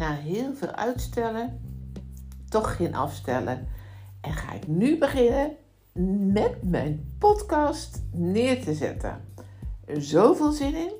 na heel veel uitstellen, toch geen afstellen. En ga ik nu beginnen met mijn podcast neer te zetten. Zoveel zin in